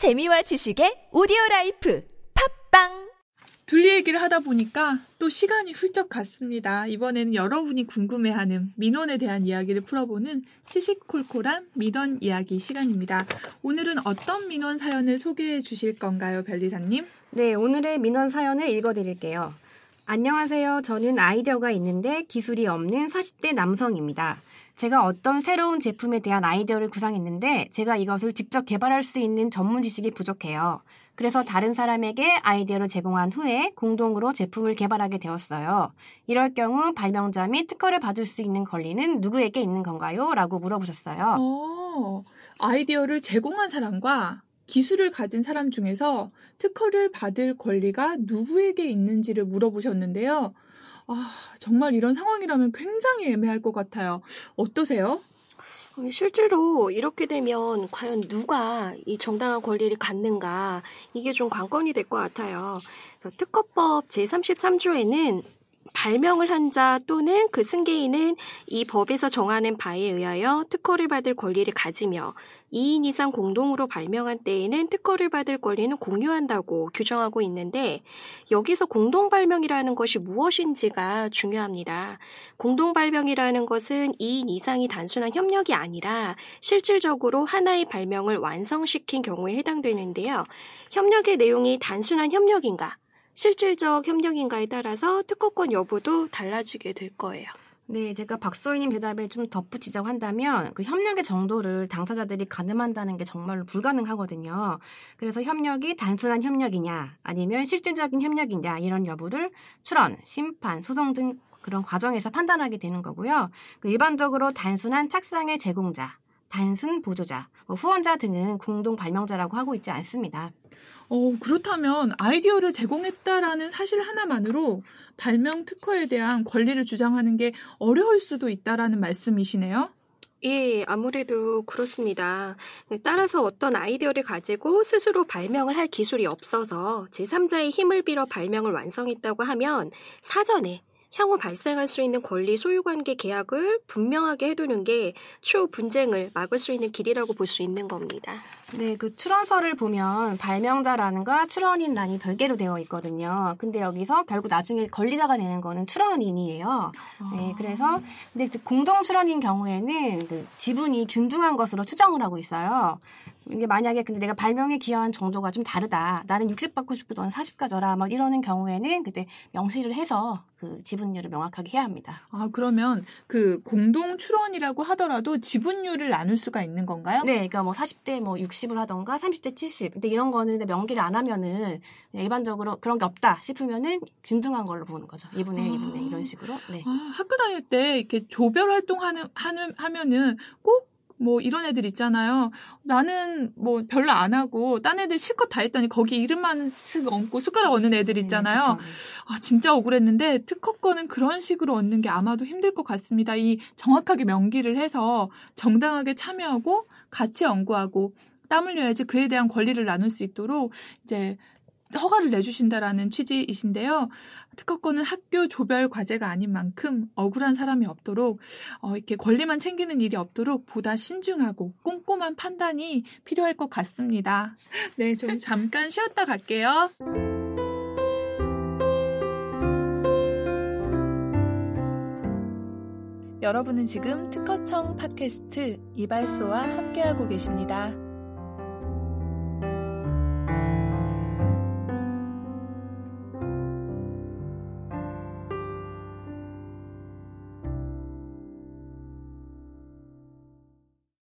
재미와 지식의 오디오 life 팟빵 둘리 얘기를 하다 보니까 또 시간이 훌쩍 갔습니다. 이번에는 여러분이 궁금해하는 민원에 대한 이야기를 풀어보는 시시콜콜한 민원 이야기 시간입니다. 오늘은 어떤 민원 사연을 소개해 주실 건가요, 변리사님? 네, 오늘의 민원 사연을 읽어드릴게요. 안녕하세요. 저는 아이디어가 있는데 기술이 없는 40대 남성입니다. 제가 어떤 새로운 제품에 대한 아이디어를 구상했는데 제가 이것을 직접 개발할 수 있는 전문 지식이 부족해요. 그래서 다른 사람에게 아이디어를 제공한 후에 공동으로 제품을 개발하게 되었어요. 이럴 경우 발명자 및 특허를 받을 수 있는 권리는 누구에게 있는 건가요? 라고 물어보셨어요. 어, 아이디어를 제공한 사람과 기술을 가진 사람 중에서 특허를 받을 권리가 누구에게 있는지를 물어보셨는데요. 아, 정말 이런 상황이라면 굉장히 애매할 것 같아요. 어떠세요? 실제로 이렇게 되면 과연 누가 이 정당한 권리를 갖는가 이게 좀 관건이 될 것 같아요. 특허법 제33조에는 발명을 한 자 또는 그 승계인은 이 법에서 정하는 바에 의하여 특허를 받을 권리를 가지며 2인 이상 공동으로 발명한 때에는 특허를 받을 권리는 공유한다고 규정하고 있는데 여기서 공동 발명이라는 것이 무엇인지가 중요합니다. 공동 발명이라는 것은 2인 이상이 단순한 협력이 아니라 실질적으로 하나의 발명을 완성시킨 경우에 해당되는데요. 협력의 내용이 단순한 협력인가 실질적 협력인가에 따라서 특허권 여부도 달라지게 될 거예요. 네, 제가 박소희님 대답에 좀 덧붙이자고 한다면 그 협력의 정도를 당사자들이 가늠한다는 게 정말로 불가능하거든요. 그래서 협력이 단순한 협력이냐 아니면 실질적인 협력이냐 이런 여부를 출원, 심판, 소송 등 그런 과정에서 판단하게 되는 거고요. 그 일반적으로 단순한 착상의 제공자, 단순 보조자, 뭐 후원자 등은 공동 발명자라고 하고 있지 않습니다. 어, 그렇다면 아이디어를 제공했다라는 사실 하나만으로 발명 특허에 대한 권리를 주장하는 게 어려울 수도 있다라는 말씀이시네요. 예, 아무래도 그렇습니다. 따라서 어떤 아이디어를 가지고 스스로 발명을 할 기술이 없어서 제3자의 힘을 빌어 발명을 완성했다고 하면 사전에 향후 발생할 수 있는 권리 소유 관계 계약을 분명하게 해두는 게 추후 분쟁을 막을 수 있는 길이라고 볼 수 있는 겁니다. 네, 그 출원서를 보면 발명자라는가 출원인란이 별개로 되어 있거든요. 근데 여기서 결국 나중에 권리자가 되는 거는 출원인이에요. 네, 그래서 근데 그 공동 출원인 경우에는 그 지분이 균등한 것으로 추정을 하고 있어요. 이게 만약에 근데 내가 발명에 기여한 정도가 좀 다르다. 나는 60 받고 싶고 너는 40 가져라. 막 이러는 경우에는 그때 명시를 해서 그 지분율을 명확하게 해야 합니다. 아, 그러면 그 공동 출원이라고 하더라도 지분율을 나눌 수가 있는 건가요? 네, 그러니까 뭐 40대 뭐 60을 하던가 30대 70. 근데 이런 거는 명기를 안 하면은 일반적으로 그런 게 없다 싶으면은 균등한 걸로 보는 거죠. 2분의 1, 아. 2분의 1 이런 식으로. 네. 아, 학교 다닐 때 이렇게 조별 활동하는 하는 하면은 꼭 뭐 이런 애들 있잖아요. 나는 뭐 별로 안 하고 딴 애들 실컷 다 했더니 거기 이름만 쓱 얹고 숟가락 얹는 애들 네, 있잖아요. 네, 아 진짜 억울했는데 특허권은 그런 식으로 얻는 게 아마도 힘들 것 같습니다. 이 정확하게 명기를 해서 정당하게 참여하고 같이 연구하고 땀 흘려야지 그에 대한 권리를 나눌 수 있도록 이제 허가를 내주신다라는 취지이신데요. 특허권은 학교 조별 과제가 아닌 만큼 억울한 사람이 없도록 어, 이렇게 권리만 챙기는 일이 없도록 보다 신중하고 꼼꼼한 판단이 필요할 것 같습니다. 네, 좀 잠깐 쉬었다 갈게요. 여러분은 지금 특허청 팟캐스트 이발소와 함께하고 계십니다.